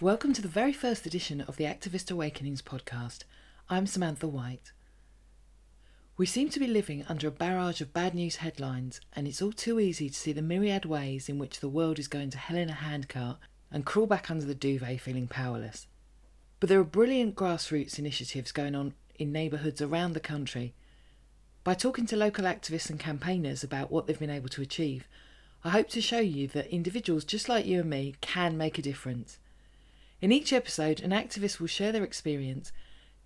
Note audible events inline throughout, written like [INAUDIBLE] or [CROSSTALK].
Welcome to the very first edition of the Activist Awakenings podcast. I'm Samantha White. We seem to be living under a barrage of bad news headlines, and it's all too easy to see the myriad ways in which the world is going to hell in a handcart and crawl back under the duvet feeling powerless. But there are brilliant grassroots initiatives going on in neighbourhoods around the country. By talking to local activists and campaigners about what they've been able to achieve, I hope to show you that individuals just like you and me can make a difference. In each episode, an activist will share their experience,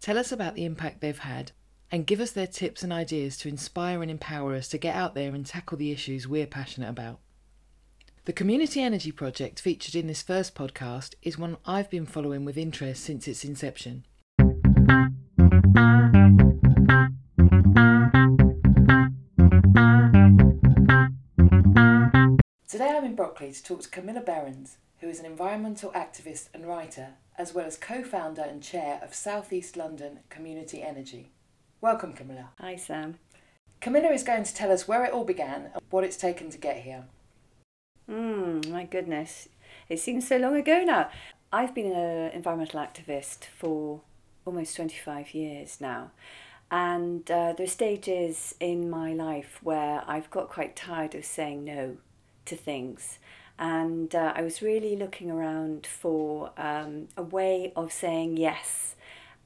tell us about the impact they've had, and give us their tips and ideas to inspire and empower us to get out there and tackle the issues we're passionate about. The Community Energy Project featured in this first podcast is one I've been following with interest since its inception. Today I'm in Brockley to talk to Camilla Berens, who is an environmental activist and writer, as well as co founder and chair of South East London Community Energy. Welcome, Camilla. Hi, Sam. Camilla is going to tell us where it all began and what it's taken to get here. Hmm, my goodness. It seems so long ago now. I've been an environmental activist for almost 25 years now. And uh, there are stages in my life where I've got quite tired of saying no to things. And uh, I was really looking around for um, a way of saying yes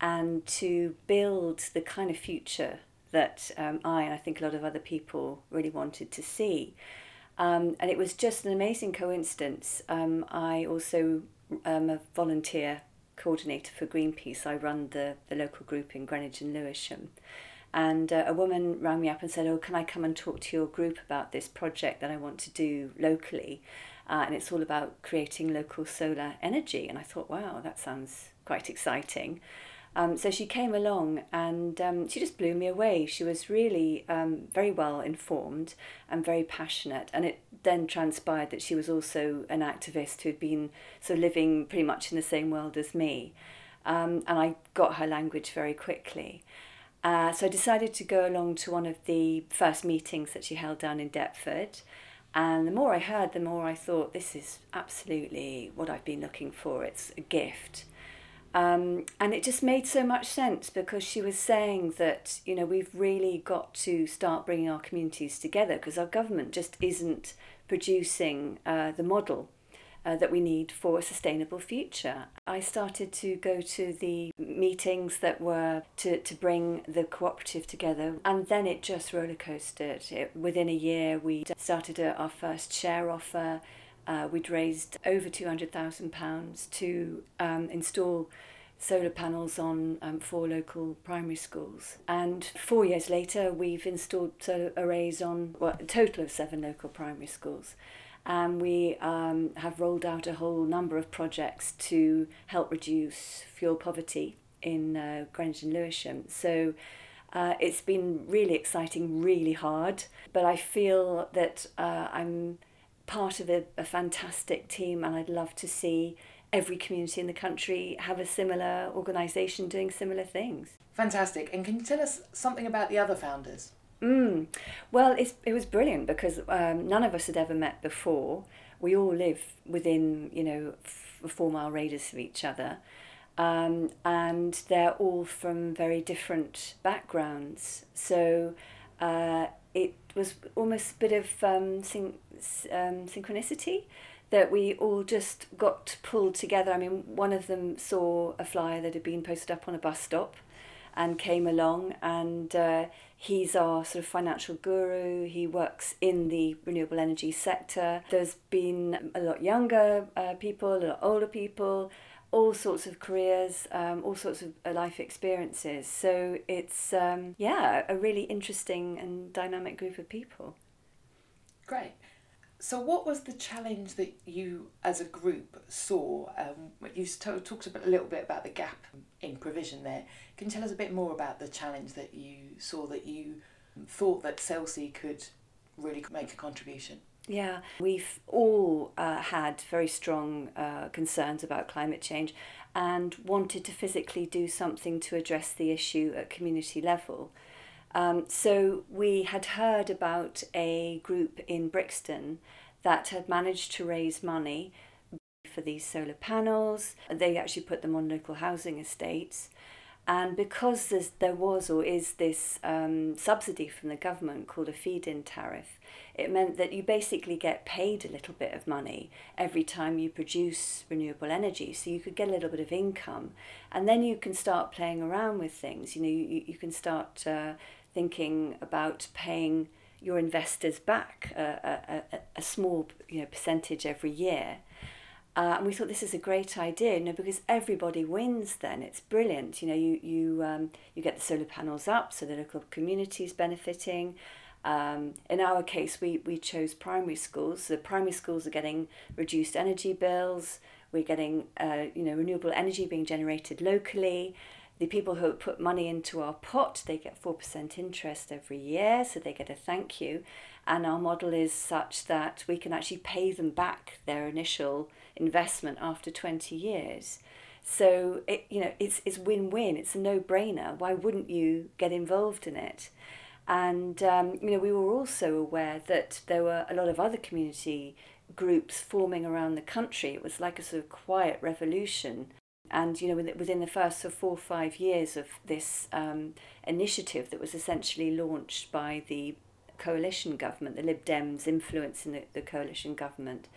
and to build the kind of future that um, I and I think a lot of other people really wanted to see. Um, and it was just an amazing coincidence. Um, I also am a volunteer coordinator for Greenpeace. I run the, the local group in Greenwich and Lewisham. And uh, a woman rang me up and said, Oh, can I come and talk to your group about this project that I want to do locally? Uh, and it's all about creating local solar energy. And I thought, wow, that sounds quite exciting. Um, so she came along and um, she just blew me away. She was really um, very well informed and very passionate. And it then transpired that she was also an activist who'd been of living pretty much in the same world as me. Um, and I got her language very quickly. Uh, so I decided to go along to one of the first meetings that she held down in Deptford. And the more I heard, the more I thought, this is absolutely what I've been looking for. It's a gift. Um, and it just made so much sense because she was saying that, you know, we've really got to start bringing our communities together because our government just isn't producing uh, the model uh, that we need for a sustainable future. I started to go to the meetings that were to, to bring the cooperative together, and then it just roller coasted. It, within a year, we started a, our first share offer uh, we'd raised over £200,000 to um, install solar panels on um, four local primary schools. And four years later, we've installed solar arrays on well, a total of seven local primary schools. And we um, have rolled out a whole number of projects to help reduce fuel poverty in uh, Greenwich and Lewisham. So uh, it's been really exciting, really hard, but I feel that uh, I'm part of a, a fantastic team, and I'd love to see every community in the country have a similar organisation doing similar things. Fantastic. And can you tell us something about the other founders? Mm. Well, it was brilliant because um, none of us had ever met before. We all live within, you know, a four mile radius of each other. Um, and they're all from very different backgrounds. So uh, it was almost a bit of um, syn- um, synchronicity that we all just got pulled together. I mean, one of them saw a flyer that had been posted up on a bus stop and came along, and uh, he's our sort of financial guru. He works in the renewable energy sector. There's been a lot younger uh, people, a lot older people, all sorts of careers, um, all sorts of uh, life experiences. So it's, um, yeah, a really interesting and dynamic group of people. Great. So, what was the challenge that you, as a group, saw? Um, you talked a little bit about the gap in provision there. Can you tell us a bit more about the challenge that you saw that you thought that SELCE could really make a contribution? Yeah, we've all uh, had very strong uh, concerns about climate change and wanted to physically do something to address the issue at community level. Um, so we had heard about a group in Brixton that had managed to raise money for these solar panels. They actually put them on local housing estates. And because there was or is this um, subsidy from the government called a feed in tariff, it meant that you basically get paid a little bit of money every time you produce renewable energy. So you could get a little bit of income. And then you can start playing around with things. You know, you, you can start uh, thinking about paying your investors back a, a, a small you know, percentage every year. Uh, and we thought this is a great idea, you know, because everybody wins. Then it's brilliant. You know, you you um, you get the solar panels up, so the local community is benefiting. Um, in our case, we, we chose primary schools. So the primary schools are getting reduced energy bills. We're getting uh, you know renewable energy being generated locally. The people who put money into our pot, they get 4% interest every year, so they get a thank you. And our model is such that we can actually pay them back their initial investment after 20 years. So it, you know, it's, it's win-win. It's a no-brainer. Why wouldn't you get involved in it? And um, you know, we were also aware that there were a lot of other community groups forming around the country. It was like a sort of quiet revolution and you know within the first sort of four or five years of this um, initiative that was essentially launched by the coalition government, the Lib Dems influence in the, the coalition government,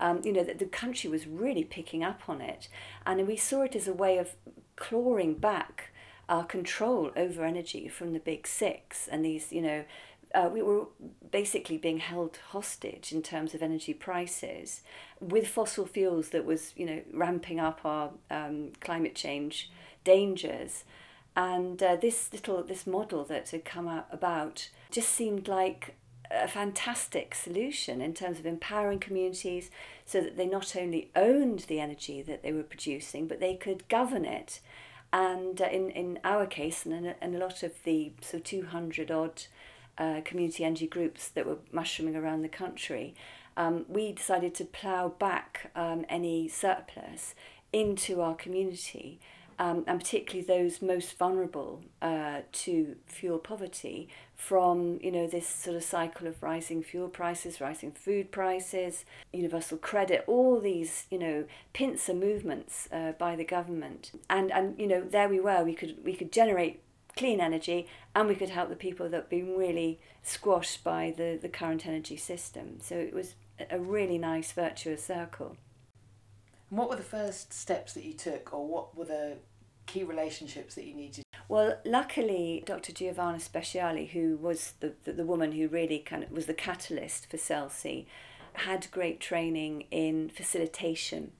um, you know that the country was really picking up on it, and we saw it as a way of clawing back our control over energy from the big six and these you know uh, we were basically being held hostage in terms of energy prices with fossil fuels that was you know ramping up our um, climate change dangers. And uh, this little this model that had come out about just seemed like a fantastic solution in terms of empowering communities so that they not only owned the energy that they were producing but they could govern it. And uh, in in our case and in, in a lot of the so 200 odd uh, community energy groups that were mushrooming around the country, um, we decided to plough back um, any surplus into our community, um, and particularly those most vulnerable uh, to fuel poverty from you know this sort of cycle of rising fuel prices, rising food prices, universal credit, all these you know pincer movements uh, by the government, and and you know there we were, we could we could generate clean energy and we could help the people that have been really squashed by the, the current energy system. So it was a really nice virtuous circle. And what were the first steps that you took, or what were the key relationships that you needed? Well, luckily, Dr. Giovanna Speciali, who was the, the, the woman who really kind of was the catalyst for SELCE, had great training in facilitation.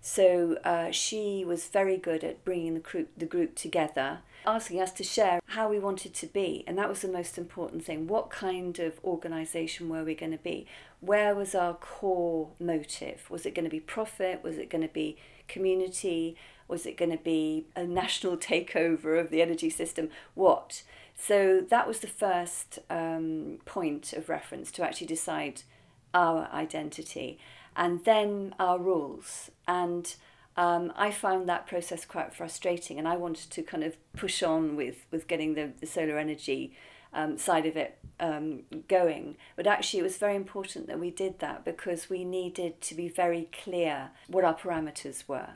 So uh, she was very good at bringing the group, the group together asking us to share how we wanted to be. And that was the most important thing. What kind of organisation were we going to be? Where was our core motive? Was it going to be profit? Was it going to be community? Was it going to be a national [LAUGHS] takeover of the energy system? What? So that was the first um, point of reference to actually decide our identity and then our rules. And um, I found that process quite frustrating, and I wanted to kind of push on with with getting the, the solar energy um, side of it um, going. But actually, it was very important that we did that because we needed to be very clear what our parameters were,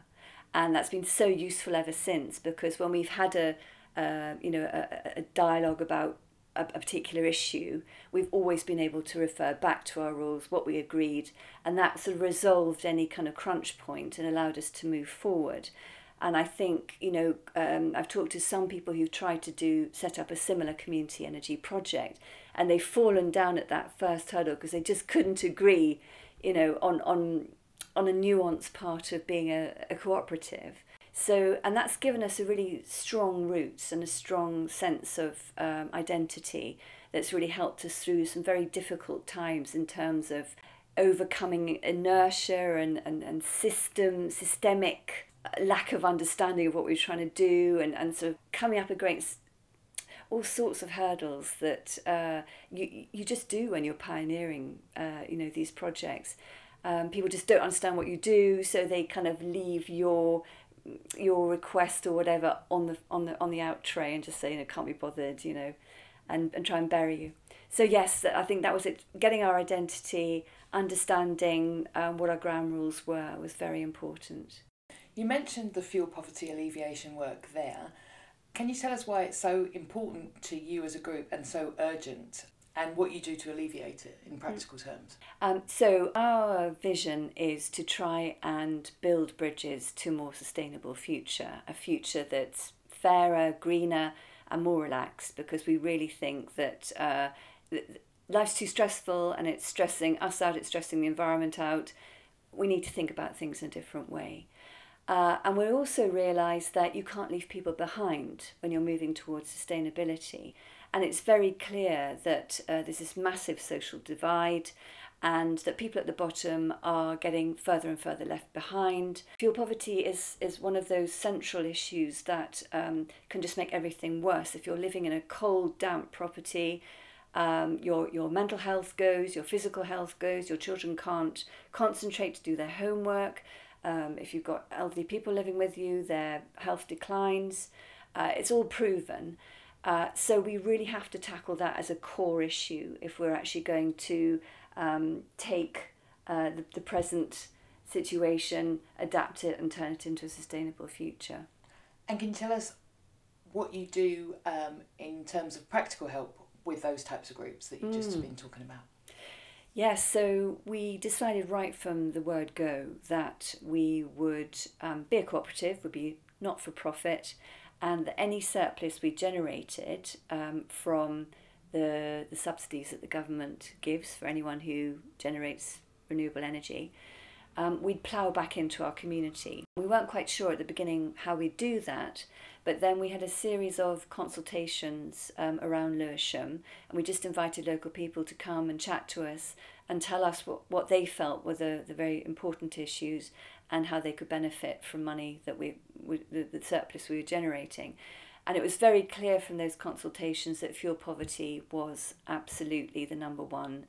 and that's been so useful ever since. Because when we've had a uh, you know a, a dialogue about a, a particular issue, we've always been able to refer back to our rules, what we agreed, and that sort of resolved any kind of crunch point and allowed us to move forward. And I think, you know, um, I've talked to some people who've tried to do set up a similar community energy project, and they've fallen down at that first hurdle because they just couldn't agree, you know, on on on a nuanced part of being a, a cooperative. So, and that's given us a really strong roots and a strong sense of um, identity that's really helped us through some very difficult times in terms of overcoming inertia and, and, and system, systemic lack of understanding of what we are trying to do and, and sort of coming up against all sorts of hurdles that uh, you, you just do when you're pioneering uh, you know these projects. Um, people just don't understand what you do, so they kind of leave your your request or whatever on the on the on the out tray and just say you know can't be bothered you know and, and try and bury you. So yes, I think that was it. Getting our identity, understanding um, what our ground rules were was very important. You mentioned the fuel poverty alleviation work there. Can you tell us why it's so important to you as a group and so urgent and what you do to alleviate it in practical terms? Um, so, our vision is to try and build bridges to a more sustainable future, a future that's fairer, greener, and more relaxed because we really think that uh, life's too stressful and it's stressing us out, it's stressing the environment out. We need to think about things in a different way. Uh, and we also realise that you can't leave people behind when you're moving towards sustainability. And it's very clear that uh, there's this massive social divide and that people at the bottom are getting further and further left behind. Fuel poverty is, is one of those central issues that um, can just make everything worse. If you're living in a cold, damp property, um, your, your mental health goes, your physical health goes, your children can't concentrate to do their homework. Um, if you've got elderly people living with you, their health declines. Uh, it's all proven. Uh, so we really have to tackle that as a core issue if we're actually going to um, take uh, the, the present situation, adapt it, and turn it into a sustainable future. And can you tell us what you do um, in terms of practical help with those types of groups that you've mm. just been talking about? Yes, so we decided right from the word go that we would um, be a cooperative, would be not for profit, and that any surplus we generated um, from the, the subsidies that the government gives for anyone who generates renewable energy, um, we'd plough back into our community. We weren't quite sure at the beginning how we'd do that, but then we had a series of consultations um, around Lewisham, and we just invited local people to come and chat to us and tell us what, what they felt were the, the very important issues and how they could benefit from money that we, we the, the surplus we were generating. And it was very clear from those consultations that fuel poverty was absolutely the number one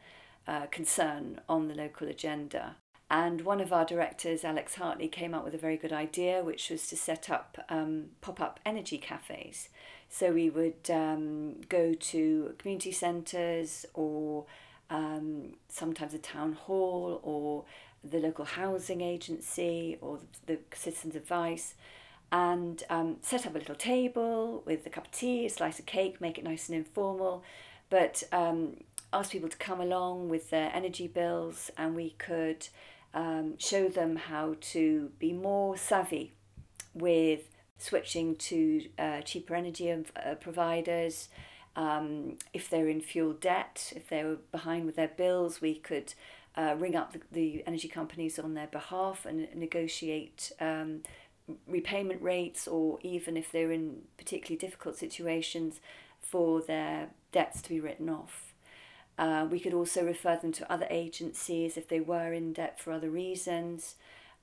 uh, concern on the local agenda. And one of our directors, Alex Hartley, came up with a very good idea, which was to set up um, pop up energy cafes. So we would um, go to community centres or um, sometimes a town hall or the local housing agency or the, the citizens' advice and um, set up a little table with a cup of tea, a slice of cake, make it nice and informal, but um, ask people to come along with their energy bills and we could um, show them how to be more savvy with switching to uh, cheaper energy uh, providers. Um, if they're in fuel debt, if they were behind with their bills, we could uh, ring up the, the energy companies on their behalf and negotiate um, repayment rates, or even if they're in particularly difficult situations, for their debts to be written off. Uh, we could also refer them to other agencies if they were in debt for other reasons.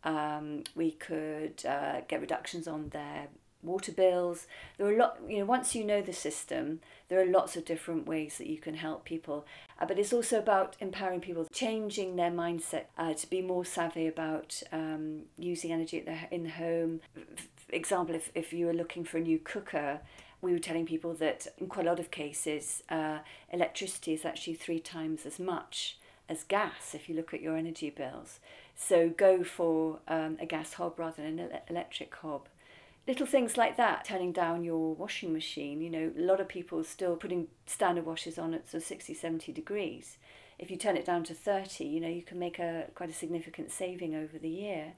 Um, we could uh, get reductions on their water bills. There are a lot, you know, once you know the system, there are lots of different ways that you can help people. Uh, but it's also about empowering people, changing their mindset uh, to be more savvy about um, using energy the, in the home. For example, if, if you were looking for a new cooker, we were telling people that in quite a lot of cases, uh, electricity is actually three times as much as gas if you look at your energy bills. So go for um, a gas hob rather than an electric hob. Little things like that, turning down your washing machine. You know, a lot of people still putting standard washers on at sort of 60, 70 degrees. If you turn it down to 30, you know, you can make a quite a significant saving over the year.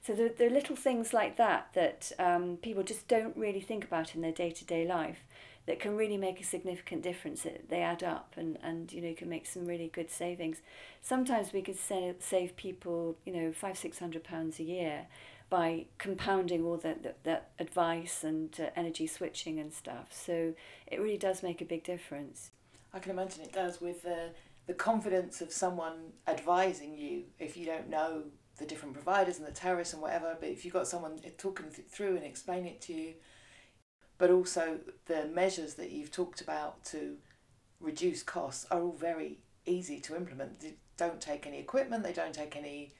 So there, there are little things like that that um, people just don't really think about in their day to day life that can really make a significant difference. They add up and, and you know you can make some really good savings. Sometimes we could save, save people you know five six hundred pounds a year by compounding all that, that, that advice and uh, energy switching and stuff. So it really does make a big difference. I can imagine it does with uh, the confidence of someone advising you if you don't know the different providers and the tariffs and whatever. But if you've got someone talking through and explaining it to you, but also the measures that you've talked about to reduce costs are all very easy to implement. They don't take any equipment, they don't take any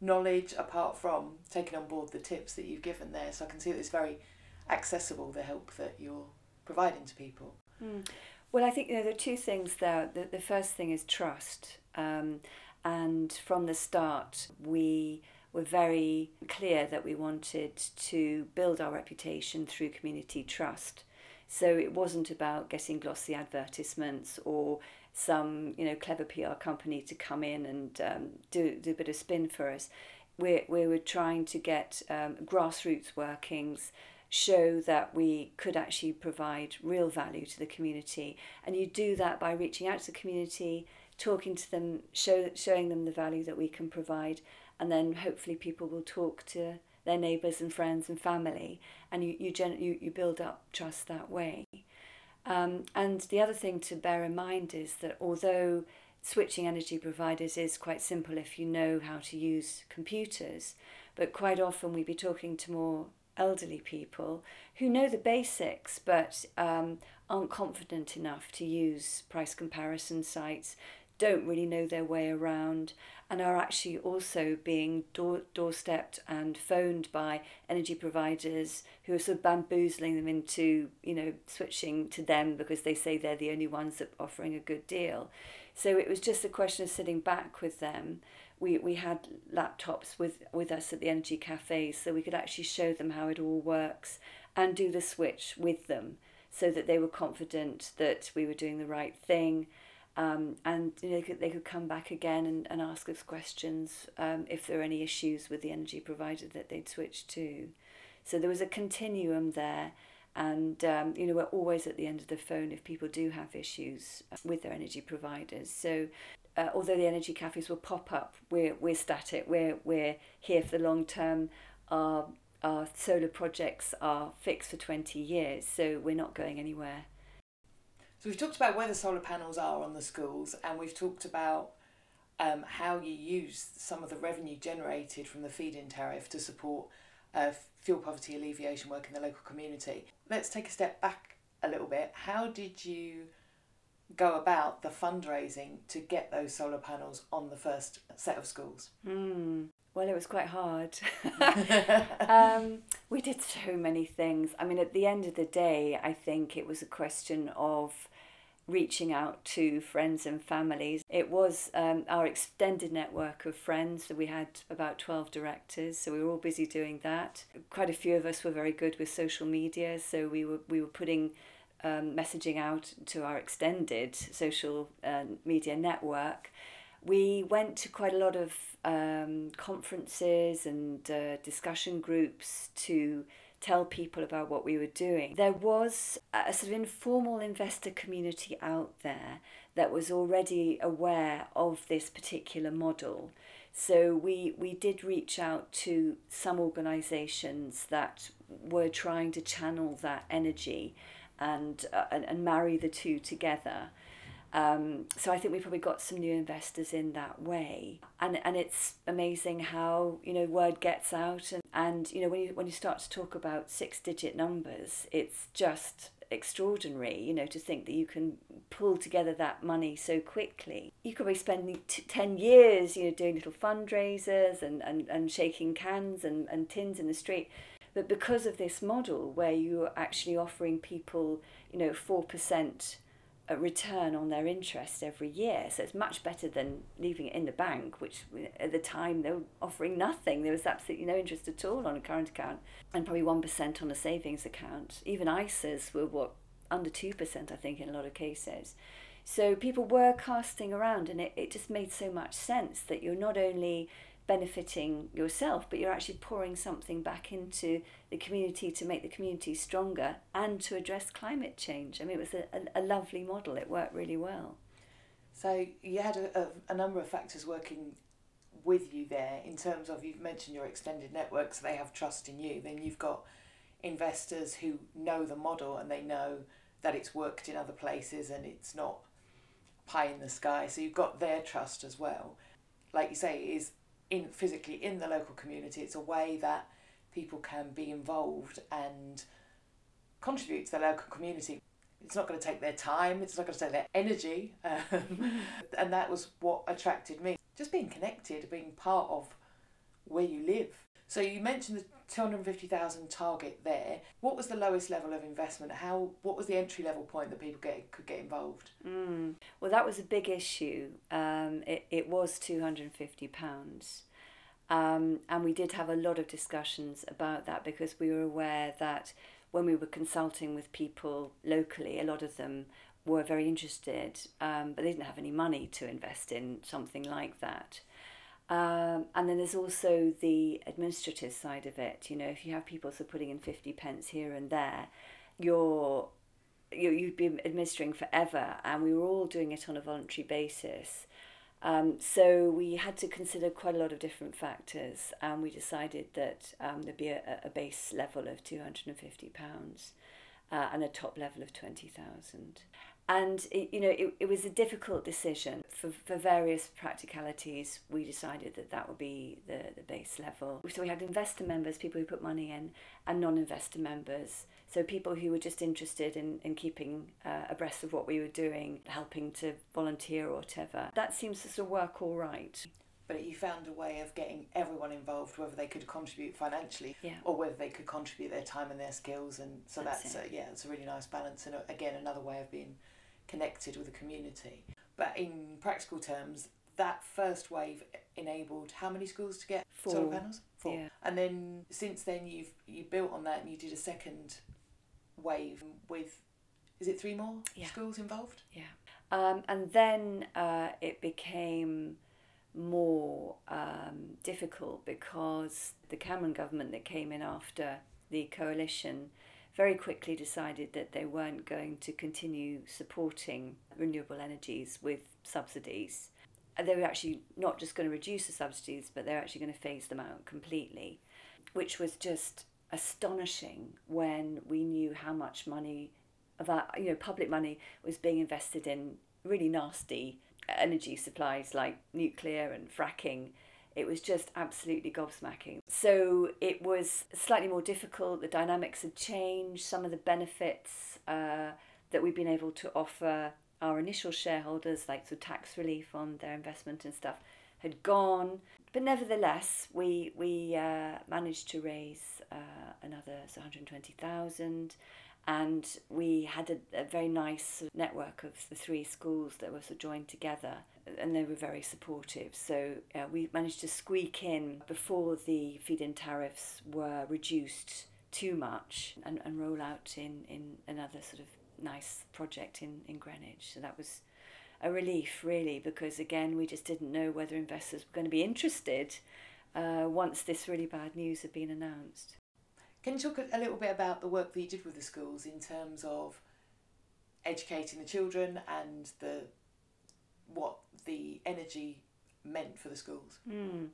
knowledge apart from taking on board the tips that you've given there. So I can see that it's very accessible, the help that you're providing to people. Mm. Well, I think you know there are two things there. The, the first thing is trust, um, and from the start we were very clear that we wanted to build our reputation through community trust. So it wasn't about getting glossy advertisements or some you know clever PR company to come in and um, do do a bit of spin for us. We we were trying to get um, grassroots workings show that we could actually provide real value to the community. And you do that by reaching out to the community talking to them show, showing them the value that we can provide and then hopefully people will talk to their neighbours and friends and family. And you, you, gen- you, you build up trust that way um, and the other thing to bear in mind is that although switching energy providers is quite simple if you know how to use computers, but quite often we'd be talking to more elderly people who know the basics but um, aren't confident enough to use price comparison sites, don't really know their way around, and are actually also being door doorstepped and phoned by energy providers who are sort of bamboozling them into you know switching to them because they say they're the only ones that offering a good deal. So it was just a question of sitting back with them. We, we had laptops with, with us at the energy cafes so we could actually show them how it all works and do the switch with them so that they were confident that we were doing the right thing um, and you know, they could, they could come back again and, and ask us questions um, if there are any issues with the energy provider that they'd switched to. So there was a continuum there, and um, you know we're always at the end of the phone if people do have issues with their energy providers. So uh, although the energy cafes will pop up, we're we're static. We're we're here for the long term. Our our solar projects are fixed for twenty years, so we're not going anywhere. So we've talked about where the solar panels are on the schools, and we've talked about um, how you use some of the revenue generated from the feed-in tariff to support uh, fuel poverty alleviation work in the local community. Let's take a step back a little bit. How did you go about the fundraising to get those solar panels on the first set of schools? Mm. Well, it was quite hard. [LAUGHS] um, we did so many things. I mean, at the end of the day, I think it was a question of reaching out to friends and families. It was um, our extended network of friends. We had about 12 directors, so we were all busy doing that. Quite a few of us were very good with social media, so we were, we were putting um, messaging out to our extended social uh, media network. We went to quite a lot of um, conferences and uh, discussion groups to tell people about what we were doing. There was a sort of informal investor community out there that was already aware of this particular model. So we, we did reach out to some organisations that were trying to channel that energy and, uh, and, and marry the two together. Um, so I think we've probably got some new investors in that way, and and it's amazing how you know word gets out, and, and you know when you when you start to talk about six digit numbers, it's just extraordinary, you know, to think that you can pull together that money so quickly. You could be spending t- 10 years, you know, doing little fundraisers and, and, and shaking cans and, and tins in the street. But because of this model where you're actually offering people, you know, 4% a uh, return on their interest every year. So it's much better than leaving it in the bank, which at the time they were offering nothing. There was absolutely no interest at all on a current account, and probably 1% on a savings account. Even ISAs were what, under 2%, I think, in a lot of cases. So people were casting around, and it, it just made so much sense that you're not only benefiting yourself, but you're actually pouring something back into the community to make the community stronger and to address climate change. I mean, it was a, a, a lovely model, it worked really well. So, you had a, a, a number of factors working with you there in terms of you've mentioned your extended networks, they have trust in you, then you've got investors who know the model and they know that it's worked in other places and it's not pie in the sky. So you've got their trust as well. Like you say, it is in physically in the local community. It's a way that people can be involved and contribute to the local community. It's not going to take their time, it's not going to take their energy. Um, [LAUGHS] and that was what attracted me. Just being connected, being part of where you live. So you mentioned the two hundred fifty thousand target there. What was the lowest level of investment? How what was the entry level point that people get could get involved? Mm. Well, that was a big issue. Um, it it was two hundred and fifty pounds. Um, and we did have a lot of discussions about that because we were aware that when we were consulting with people locally, a lot of them were very interested, um, but they didn't have any money to invest in something like that. Um, and then there's also the administrative side of it. You know, if you have people so putting in 50 pence here and there, you're, you, you'd be administering forever. And we were all doing it on a voluntary basis. Um, so we had to consider quite a lot of different factors, and we decided that um, there'd be a, a base level of £250 uh, and a top level of 20,000 and it, you know it, it was a difficult decision. For, for various practicalities we decided that that would be the, the base level. So we had investor members people who put money in and non-investor members. So people who were just interested in, in keeping uh, abreast of what we were doing helping to volunteer or whatever. That seems to sort of work all right. But you found a way of getting everyone involved, whether they could contribute financially yeah. or whether they could contribute their time and their skills, and so that's, that's a, yeah, it's a really nice balance, and again another way of being connected with the community. But in practical terms, that first wave enabled how many schools to get Four. solar panels? Four. Yeah. And then since then you've you built on that and you did a second wave with is it three more yeah. schools involved? Yeah. Um, and then uh, it became more um, difficult because the Cameron government that came in after the coalition very quickly decided that they weren't going to continue supporting renewable energies with subsidies. Uh, they were actually not just going to reduce the subsidies, but they're actually going to phase them out completely, which was just astonishing when we knew how much money of our, you know, public money was being invested in really nasty energy supplies like nuclear and fracking it was just absolutely gobsmacking. So it was slightly more difficult. The dynamics had changed. Some of the benefits uh, that we've been able to offer our initial shareholders, like so tax relief on their investment and stuff, had gone. But nevertheless, we we uh, managed to raise uh, another so 120,000 and we had a, a, very nice network of the three schools that were sort of joined together and they were very supportive. So uh, we managed to squeak in before the feed-in tariffs were reduced too much and, and roll out in, in another sort of nice project in, in Greenwich. So that was a relief really because again we just didn't know whether investors were going to be interested uh, once this really bad news had been announced can you talk a little bit about the work that you did with the schools in terms of educating the children and the what the energy meant for the schools? Mm.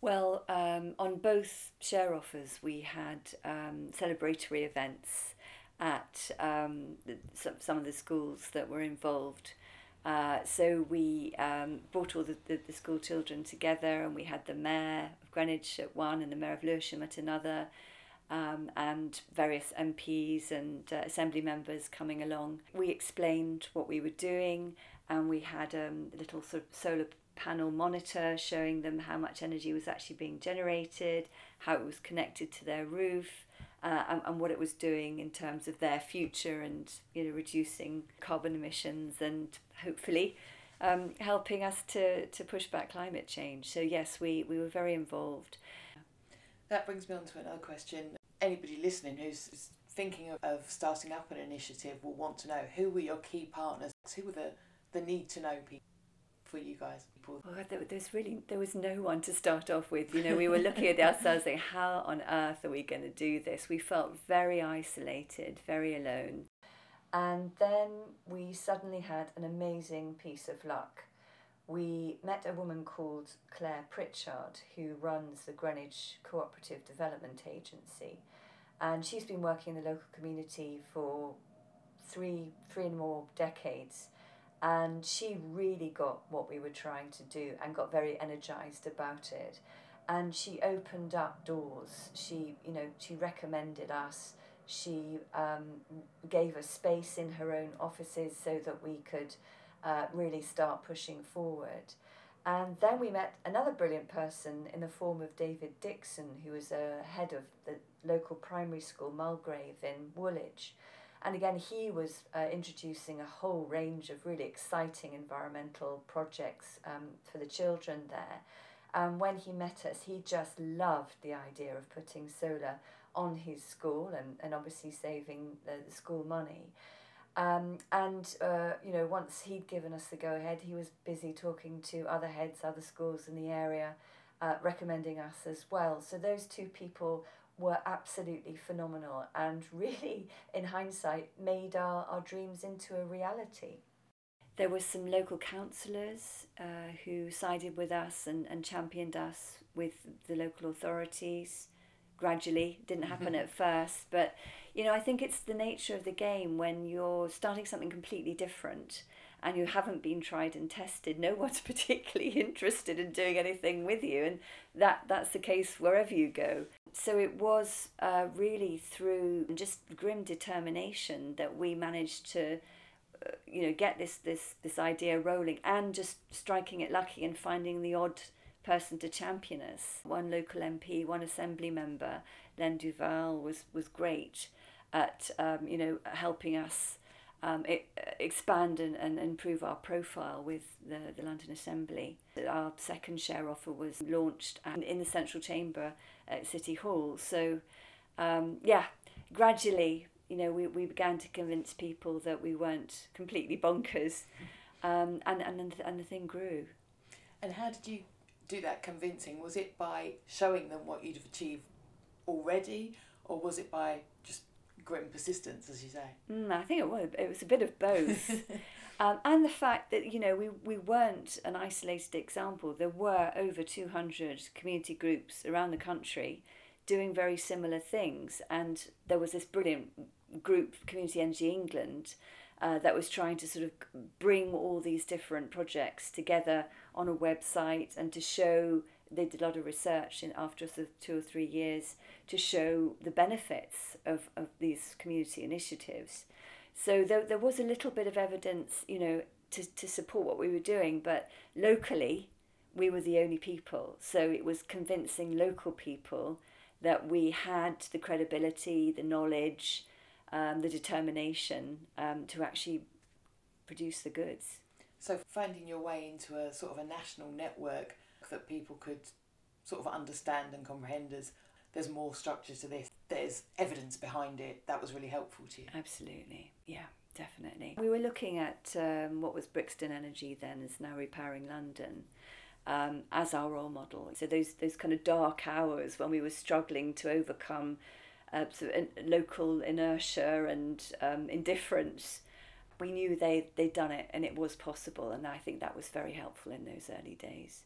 Well, um, on both share offers, we had um, celebratory events at um, the, some, some of the schools that were involved. Uh, so we um, brought all the, the, the, school children together and we had the mayor of Greenwich at one and the mayor of Lewisham at another um, and various MPs and uh, assembly members coming along. We explained what we were doing, and we had um, a little sort of solar panel monitor showing them how much energy was actually being generated, how it was connected to their roof. Uh, and, and what it was doing in terms of their future and you know reducing carbon emissions and hopefully um, helping us to, to push back climate change. So yes, we, we were very involved. That brings me on to another question anybody listening who's thinking of, of starting up an initiative will want to know who were your key partners, who were the, the need to know people for you guys? Well, oh, there, there's really there was no one to start off with. You know, we were looking at ourselves saying, [LAUGHS] how on earth are we going to do this? We felt very isolated, very alone. And then we suddenly had an amazing piece of luck. We met a woman called Claire Pritchard, who runs the Greenwich Cooperative Development Agency. And she's been working in the local community for three three and more decades. And she really got what we were trying to do and got very energized about it. And she opened up doors. She you know she recommended us. She um, gave us space in her own offices so that we could uh, really start pushing forward And then we met another brilliant person in the form of David Dixon, who was a head of the local primary school, Mulgrave, in Woolwich. And again, he was uh, introducing a whole range of really exciting environmental projects um, for the children there. And when he met us, he just loved the idea of putting solar on his school and, and obviously saving the, the school money. Um, and, uh, you know, once he'd given us the go ahead, he was busy talking to other heads, other schools in the area, uh, recommending us as well. So those two people were absolutely phenomenal and [LAUGHS] really, in hindsight, made our, our dreams into a reality. There were some local councillors uh, who sided with us and, and championed us with the local authorities gradually. Didn't happen at first, but you know, I think it's the nature of the game when you're starting something completely different and you haven't been tried and tested. No [LAUGHS] one's particularly interested in doing anything with you, and that that's the case wherever you go. So it was uh, really through just grim determination that we managed to. Uh, you know, get this this this idea rolling, and just striking it lucky and finding the odd person to champion us. One local MP, one assembly member, Len Duvall, was, was great at um, you know helping us um, it, expand and, and improve our profile with the, the London Assembly. Our second share offer was launched in the central chamber at City Hall. So, um, yeah, gradually, you know, we, we began to convince people that we weren't completely bonkers, um, and, and, and the thing grew. And how did you do that convincing? Was it by showing them what you'd achieved already, or was it by just and persistence, as you say? Mm, I think it was. It was a bit of both, [LAUGHS] um, and the fact that you know we we weren't an isolated example. There were over two hundred community groups around the country doing very similar things, and there was this brilliant group, Community Energy England, uh, that was trying to sort of bring all these different projects together on a website and to show they did a lot of research in after two or three years to show the benefits of, of these community initiatives. So there, there was a little bit of evidence, you know, to, to support what we were doing, but locally we were the only people. So it was convincing local people that we had the credibility, the knowledge, um, the determination um, to actually produce the goods. So finding your way into a sort of a national network that people could sort of understand and comprehend as there's more structure to this, there's evidence behind it, that was really helpful to you. Absolutely, yeah, definitely. We were looking at um, what was Brixton Energy then, is now Repowering London. Um, as our role model. So those those kind of dark hours when we were struggling to overcome uh, sort of local inertia and um, indifference. We knew they they'd done it and it was possible, and I think that was very helpful in those early days.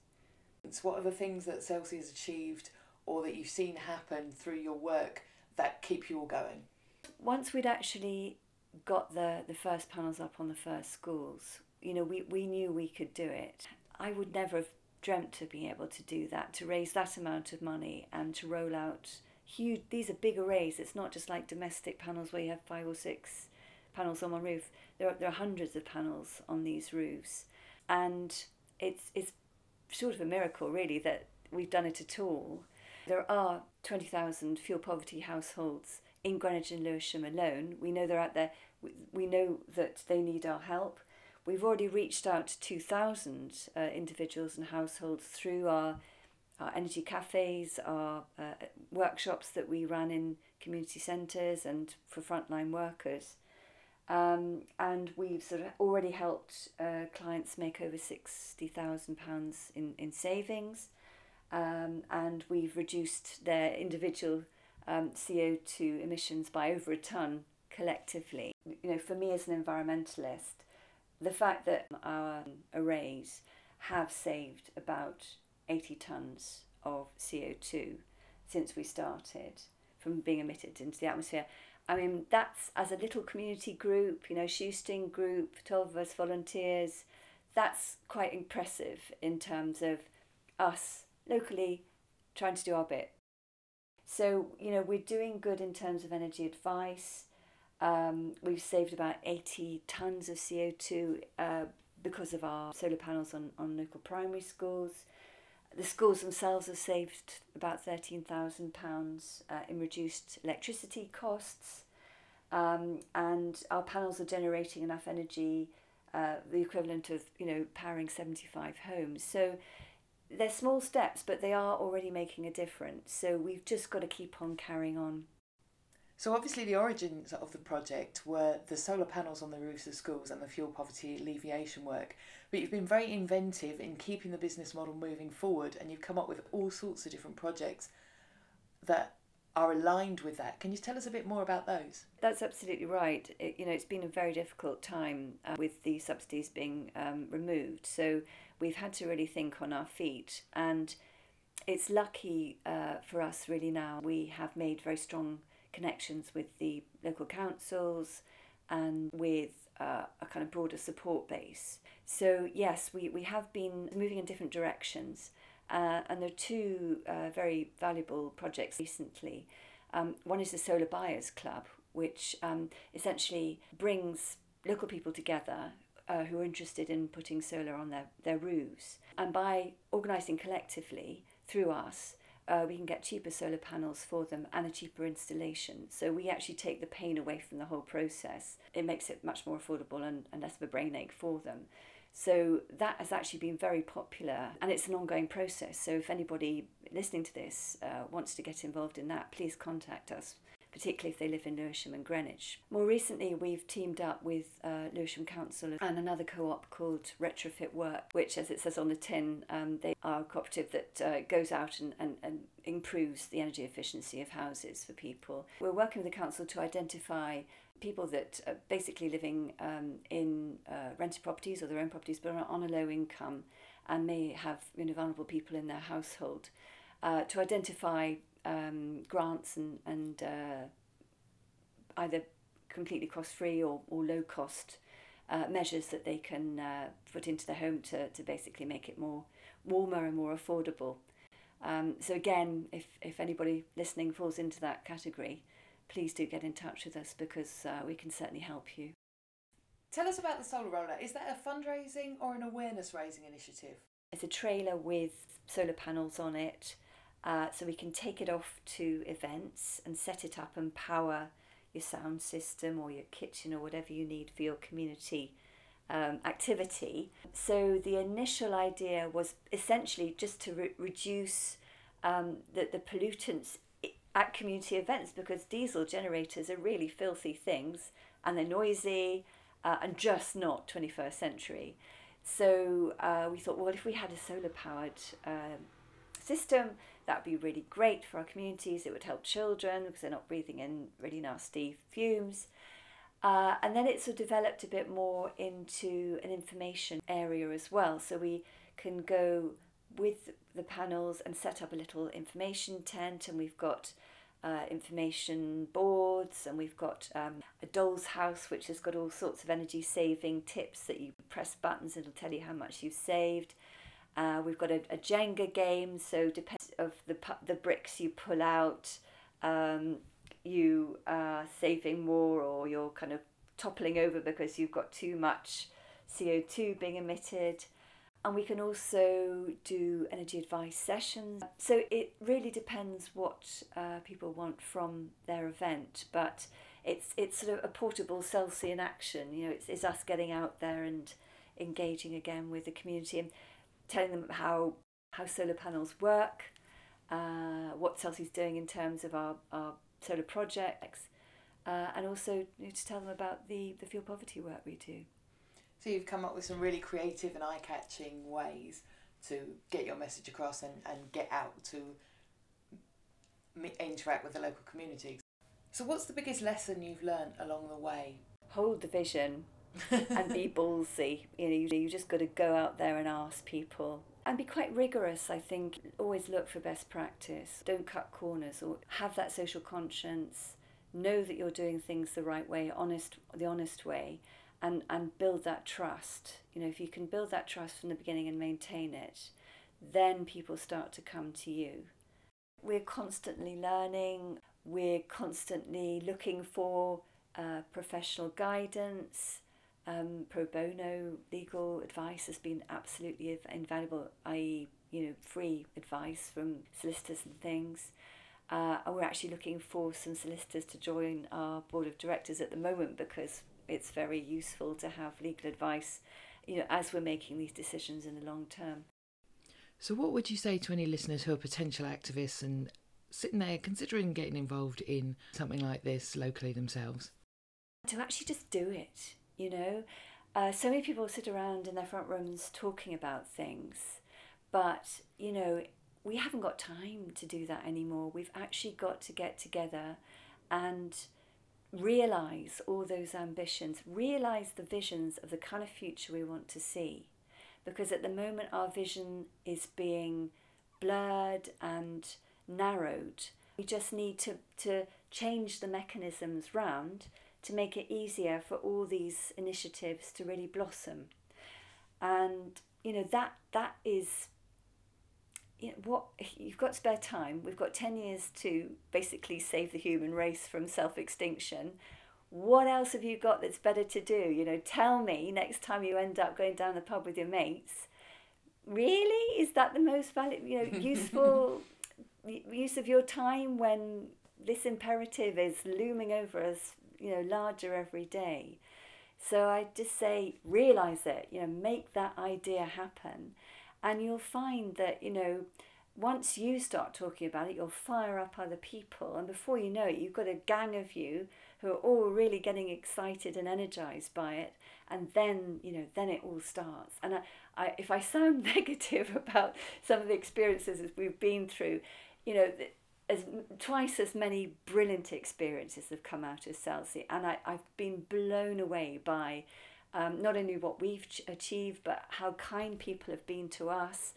What are the things that SELCE has achieved or that you've seen happen through your work that keep you all going? Once we'd actually got the, the first panels up on the first schools, you know, we, we knew we could do it. I would never have dreamt of being able to do that, to raise that amount of money and to roll out huge, these are big arrays. It's not just like domestic panels where you have five or six panels on one roof. There are, there are hundreds of panels on these roofs. And it's, it's sort of a miracle, really, that we've done it at all. There are 20,000 fuel poverty households in Greenwich and Lewisham alone. We know they're out there. We know that they need our help. We've already reached out to 2,000 uh, individuals and households through our our energy cafes, our uh, workshops that we ran in community centres and for frontline workers. Um, and we've sort of already helped uh, clients make over £60,000 in, in savings. Um, and we've reduced their individual um, CO2 emissions by over a tonne collectively. You know, for me as an environmentalist, the fact that our arrays have saved about 80 tonnes of CO2 since we started from being emitted into the atmosphere. I mean, that's as a little community group, you know, Shoesting group, 12 of us volunteers, that's quite impressive in terms of us locally trying to do our bit. So, you know, we're doing good in terms of energy advice. Um, we've saved about 80 tonnes of CO2 uh, because of our solar panels on, on local primary schools. The schools themselves have saved about £13,000 uh, in reduced electricity costs, um, and our panels are generating enough energy, uh, the equivalent of you know powering 75 homes. So they're small steps, but they are already making a difference. So we've just got to keep on carrying on. So obviously the origins of the project were the solar panels on the roofs of schools and the fuel poverty alleviation work. But you've been very inventive in keeping the business model moving forward and you've come up with all sorts of different projects that are aligned with that. Can you tell us a bit more about those? That's absolutely right. It, you know, it's been a very difficult time uh, with the subsidies being um, removed. So we've had to really think on our feet and it's lucky uh, for us really now. We have made very strong connections with the local councils and with uh, a kind of broader support base. So, yes, we, we have been moving in different directions, uh, and there are two uh, very valuable projects recently. Um, one is the Solar Buyers Club, which um, essentially brings local people together uh, who are interested in putting solar on their, their roofs. And by organising collectively through us, uh, we can get cheaper solar panels for them and a cheaper installation. So we actually take the pain away from the whole process. It makes it much more affordable and, and less of a brain ache for them. So that has actually been very popular and it's an ongoing process. So if anybody listening to this uh, wants to get involved in that, please contact us particularly if they live in Lewisham and Greenwich. More recently, we've teamed up with uh, Lewisham Council and another co op called Retrofit Work, which, as it says on the tin, um, they are a cooperative that uh, goes out and, and, and improves the energy efficiency of houses for people. We're working with the council to identify people that are basically living um, in uh, rented properties or their own properties but are on a low income and may have you know, vulnerable people in their household. Uh, to identify um, grants and, and uh, either completely cost free or, or low cost uh, measures that they can uh, put into the home to, to basically make it more warmer and more affordable. Um, so again, if, if anybody listening falls into that category, please do get in touch with us because uh, we can certainly help you. Tell us about the solar roller. Is that a fundraising or an awareness raising initiative? It's a trailer with solar panels on it uh, so we can take it off to events and set it up and power your sound system or your kitchen or whatever you need for your community um, activity. So the initial idea was essentially just to re- reduce um, the, the pollutants at community events because diesel generators are really filthy things and they're noisy uh, and just not 21st century. So uh, we thought, well, if we had a solar powered um, system. That would be really great for our communities. It would help children because they're not breathing in really nasty fumes. Uh, and then it sort of developed a bit more into an information area as well. So we can go with the panels and set up a little information tent, and we've got uh, information boards, and we've got um, a doll's house which has got all sorts of energy saving tips that you press buttons, it'll tell you how much you've saved. Uh, we've got a, a Jenga game, so depends of the the bricks you pull out, um, you are saving more, or you're kind of toppling over because you've got too much CO two being emitted. And we can also do energy advice sessions. So it really depends what uh, people want from their event, but it's it's sort of a portable SELCE in action. You know, it's, it's us getting out there and engaging again with the community. And telling them how how solar panels work, uh, what SELCE's doing in terms of our, our solar projects, uh, and also you know, to tell them about the, the fuel poverty work we do. So you've come up with some really creative and eye-catching ways to get your message across and, and get out to interact with the local community. So what's the biggest lesson you've learned along the way? Hold the vision and be [LAUGHS] ballsy. You know, you, you just got to go out there and ask people and be quite rigorous. I think always look for best practice. Don't cut corners or have that social conscience. Know that you're doing things the right way, honest, the honest way, and and build that trust. You know, if you can build that trust from the beginning and maintain it, then people start to come to you. We're constantly learning. We're constantly looking for uh, professional guidance Um, pro bono legal advice has been absolutely invaluable, i.e., you know, free advice from solicitors and things. Uh, and we're actually looking for some solicitors to join our board of directors at the moment because it's very useful to have legal advice, you know, as we're making these decisions in the long term. So, what would you say to any listeners who are potential activists and sitting there considering getting involved in something like this locally themselves? To actually just do it, you know. Uh, so many people sit around in their front rooms talking about things, but, you know, we haven't got time to do that anymore. We've actually got to get together and realize all those ambitions, realize the visions of the kind of future we want to see. Because at the moment, our vision is being blurred and narrowed. We just need to, to change the mechanisms round to make it easier for all these initiatives to really blossom. And you know that that is you know, what you've got spare time. We've got 10 years to basically save the human race from self extinction. What else have you got that's better to do? You know, tell me next time you end up going down the pub with your mates. Really, is that the most valid, you know, [LAUGHS] useful use of your time when this imperative is looming over us, you know, larger every day? So I just say, realize it. You know, make that idea happen and you'll find that, you know, once you start talking about it, you'll fire up other people. And before you know it, you've got a gang of you who are all really getting excited and energized by it. And then, you know, then it all starts. And I, I, if I sound [LAUGHS] negative about some of the experiences we've been through, you know, as twice as many brilliant experiences have come out of SELCE. And I, I've been blown away by um, not only what we've achieved, but how kind people have been to us,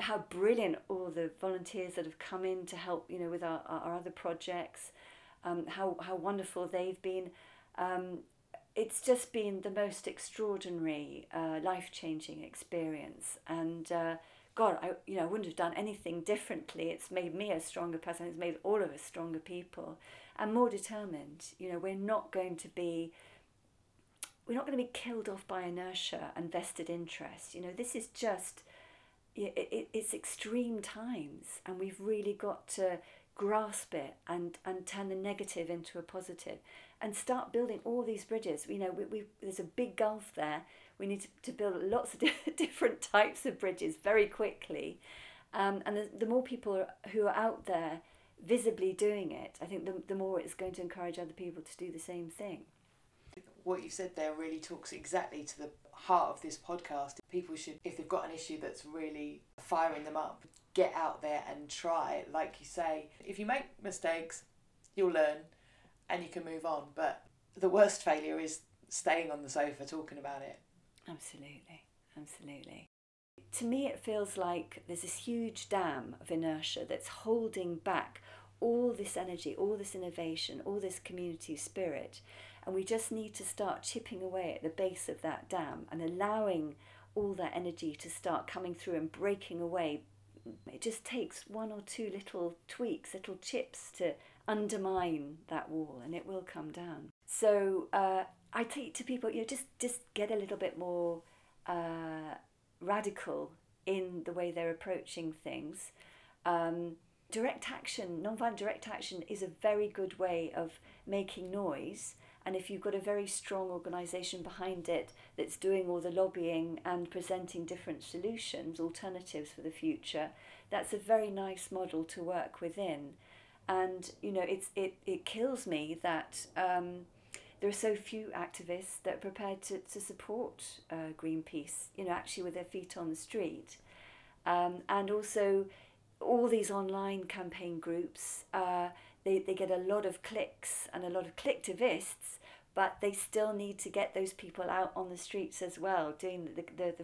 how brilliant all the volunteers that have come in to help, you know, with our, our other projects, um, how, how wonderful they've been. Um, it's just been the most extraordinary, uh, life changing experience. And uh, God, I you know I wouldn't have done anything differently. It's made me a stronger person. It's made all of us stronger people, and more determined. You know, we're not going to be we're not going to be killed off by inertia and vested interest. You know, this is just, it, it, it's extreme times, and we've really got to grasp it and, and turn the negative into a positive and start building all these bridges. You know, we, we, there's a big gulf there. We need to, to build lots of [LAUGHS] different types of bridges very quickly. Um, and the, the more people who are out there visibly doing it, I think the, the more it's going to encourage other people to do the same thing what you said there really talks exactly to the heart of this podcast. People should, if they've got an issue that's really firing them up, get out there and try. Like you say, if you make mistakes, you'll learn and you can move on. But the worst failure is staying on the sofa talking about it. Absolutely, absolutely. To me, it feels like there's this huge dam of inertia that's holding back all this energy, all this innovation, all this community spirit. And we just need to start chipping away at the base of that dam and allowing all that energy to start coming through and breaking away. It just takes one or two little tweaks, little chips to undermine that wall and it will come down. So uh, I take to people, you know, just, just get a little bit more uh, radical in the way they're approaching things. Um, direct action, nonviolent direct action, is a very good way of making noise. And if you've got a very strong organisation behind it that's doing all the lobbying and presenting different solutions, alternatives for the future, that's a very nice model to work within. And you know, it's it, it kills me that um, there are so few activists that are prepared to, to support uh, Greenpeace, you know, actually with their feet on the street. Um, and also, all these online campaign groups, uh, they, they get a lot of clicks and a lot of clicktivists, but they still need to get those people out on the streets as well, doing the, the,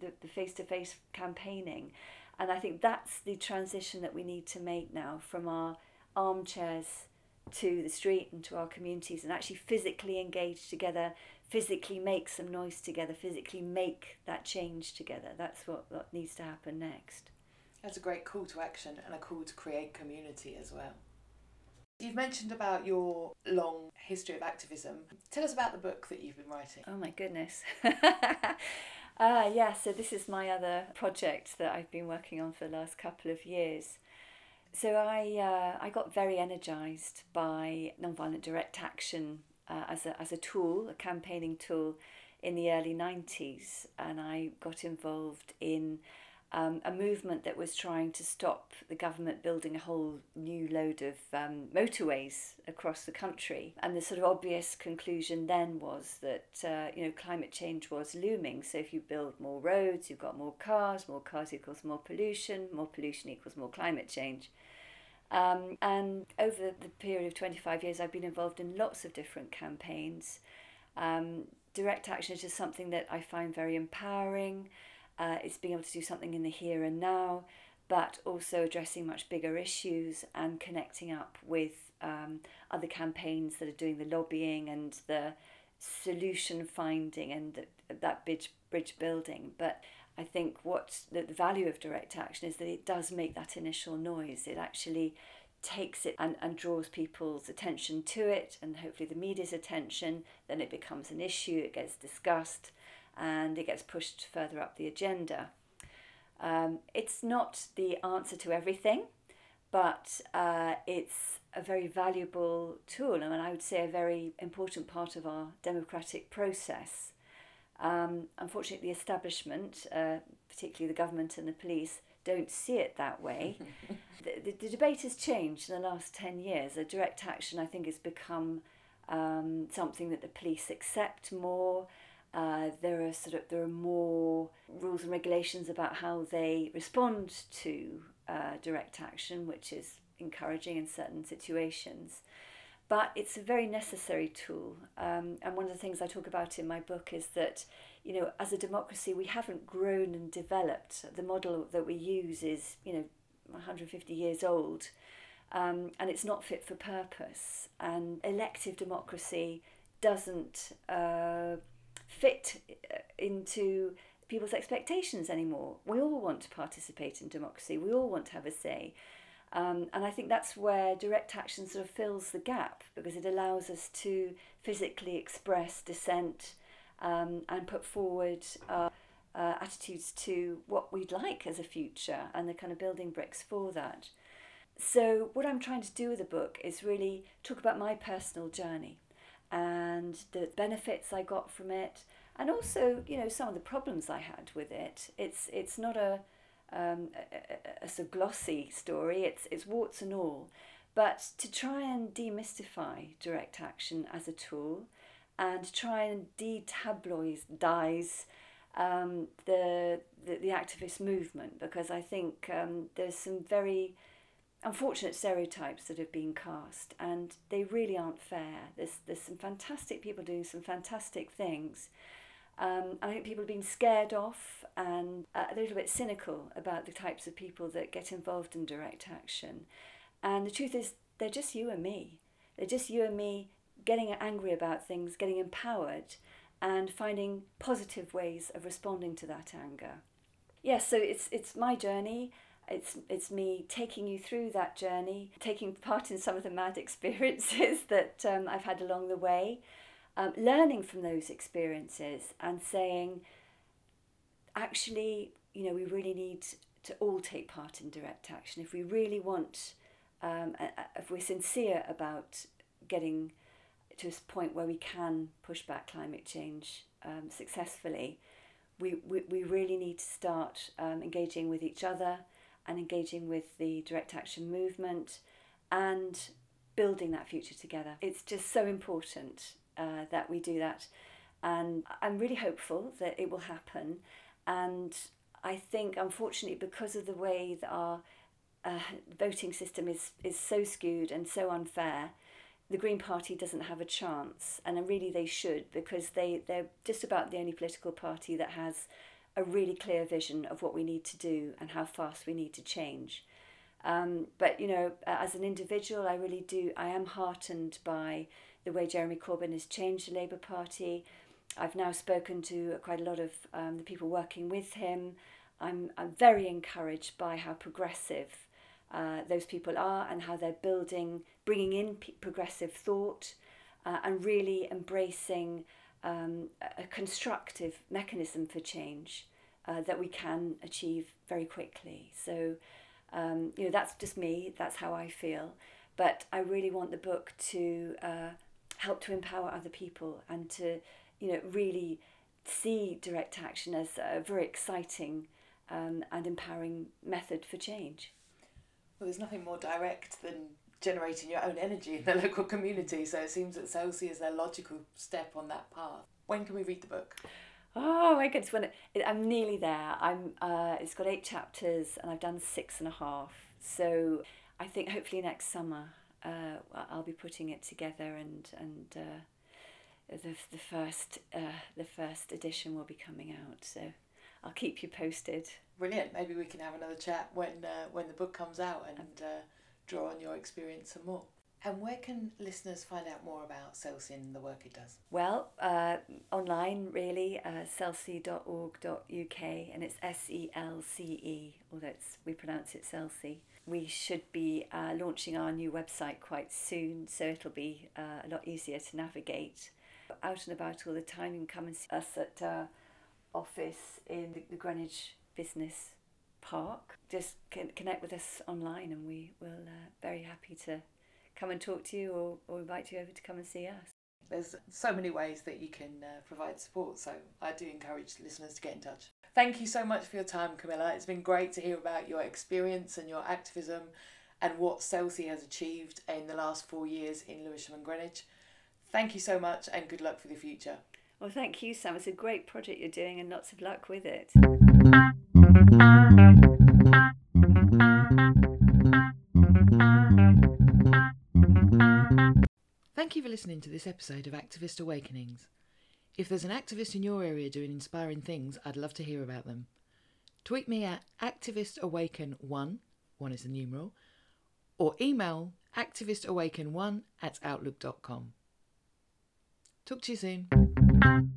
the, the face-to-face campaigning. And I think that's the transition that we need to make now from our armchairs to the street and to our communities and actually physically engage together, physically make some noise together, physically make that change together. That's what, what needs to happen next. That's a great call to action and a call to create community as well. You've mentioned about your long history of activism. Tell us about the book that you've been writing. Oh my goodness. Ah, [LAUGHS] uh, yeah, so this is my other project that I've been working on for the last couple of years. So I, uh, I got very energised by nonviolent direct action uh, as, a, as a tool, a campaigning tool in the early 90s, and I got involved in um, a movement that was trying to stop the government building a whole new load of um, motorways across the country. And the sort of obvious conclusion then was that uh, you know climate change was looming. So if you build more roads, you've got more cars. More cars equals more pollution. More pollution equals more climate change. Um, and over the period of 25 years, I've been involved in lots of different campaigns. Um, direct action is just something that I find very empowering. Uh, it's being able to do something in the here and now, but also addressing much bigger issues and connecting up with um, other campaigns that are doing the lobbying and the solution finding and the, that bridge, bridge building. But I think what the, the value of direct action is that it does make that initial noise. It actually takes it and, and draws people's attention to it and hopefully the media's attention. Then it becomes an issue, it gets discussed and it gets pushed further up the agenda. Um, it's not the answer to everything, but uh, it's a very valuable tool and I would say a very important part of our democratic process. Um, unfortunately, the establishment, uh, particularly the government and the police, don't see it that way. [LAUGHS] the, the, the, debate has changed in the last 10 years. A direct action, I think, has become um, something that the police accept more. Uh, there are sort of there are more rules and regulations about how they respond to uh, direct action, which is encouraging in certain situations. But it's a very necessary tool, um, and one of the things I talk about in my book is that, you know, as a democracy, we haven't grown and developed. The model that we use is, you know, 150 years old, um, and it's not fit for purpose. And elective democracy doesn't. Uh, fit uh, into people's expectations anymore. We all want to participate in democracy, we all want to have a say. Um, and I think that's where direct action sort of fills the gap because it allows us to physically express dissent um, and put forward uh, uh, attitudes to what we'd like as a future and the kind of building bricks for that. So, what I'm trying to do with the book is really talk about my personal journey and the benefits I got from it, and also you know some of the problems I had with it. It's it's not a um, a, a, a, glossy story. It's it's warts and all, but to try and demystify direct action as a tool, and try and detabloidize um, the, the the activist movement because I think um, there's some very unfortunate stereotypes that have been cast, and they really aren't fair. There's there's some fantastic people doing some fantastic things. Um, I think people have been scared off and a little bit cynical about the types of people that get involved in direct action. And the truth is, they're just you and me. They're just you and me getting angry about things, getting empowered, and finding positive ways of responding to that anger. Yes, yeah, so it's it's my journey. It's, it's me taking you through that journey, taking part in some of the mad [LAUGHS] experiences that um, I've had along the way, um, learning from those experiences and saying, actually, you know, we really need to all take part in direct action. If we really want, um, if we're sincere about getting to a point where we can push back climate change um, successfully, we, we, we really need to start um, engaging with each other and engaging with the direct action movement and building that future together. It's just so important uh, that we do that. And I'm really hopeful that it will happen. And I think, unfortunately, because of the way that our uh, voting system is, is so skewed and so unfair, the Green Party doesn't have a chance. And really, they should, because they, they're just about the only political party that has a really clear vision of what we need to do and how fast we need to change. Um, but you know, as an individual, I really do. I am heartened by the way Jeremy Corbyn has changed the Labour Party. I've now spoken to quite a lot of um, the people working with him. I'm I'm very encouraged by how progressive uh, those people are and how they're building, bringing in p- progressive thought uh, and really embracing um, a constructive mechanism for change uh, that we can achieve very quickly. So, um, you know, that's just me, that's how I feel. But I really want the book to uh, help to empower other people and to, you know, really see direct action as a very exciting um, and empowering method for change. Well, there's nothing more direct than generating your own energy in the [LAUGHS] local community, so it seems that SELCE is a logical step on that path. When can we read the book? Oh my goodness! When it, I'm nearly there. I'm. Uh, it's got eight chapters, and I've done six and a half. So I think hopefully next summer uh, I'll be putting it together, and and uh, the the first uh, the first edition will be coming out. So I'll keep you posted. Brilliant. Maybe we can have another chat when uh, when the book comes out and uh, draw on your experience some more. And where can listeners find out more about SELCE and the work it does? Well, uh, online really, uh, selce.org.uk, and it's S E L C E, although it's, we pronounce it CELSI. We should be uh, launching our new website quite soon, so it'll be uh, a lot easier to navigate. Out and about all the time, you can come and see us at our office in the Greenwich Business Park. Just connect with us online, and we will uh, very happy to come and talk to you or, or invite you over to come and see us. There's so many ways that you can uh, provide support, so I do encourage listeners to get in touch. Thank you so much for your time, Camilla. It's been great to hear about your experience and your activism and what SELCE has achieved in the last four years in Lewisham and Greenwich. Thank you so much and good luck for the future. Well, thank you, Sam. It's a great project you're doing and lots of luck with it. Thank you for listening to this episode of Activist Awakenings. If there's an activist in your area doing inspiring things, I'd love to hear about them. Tweet me at activistawaken1, one is the numeral, or email activistawaken1 at outlook.com. Talk to you soon.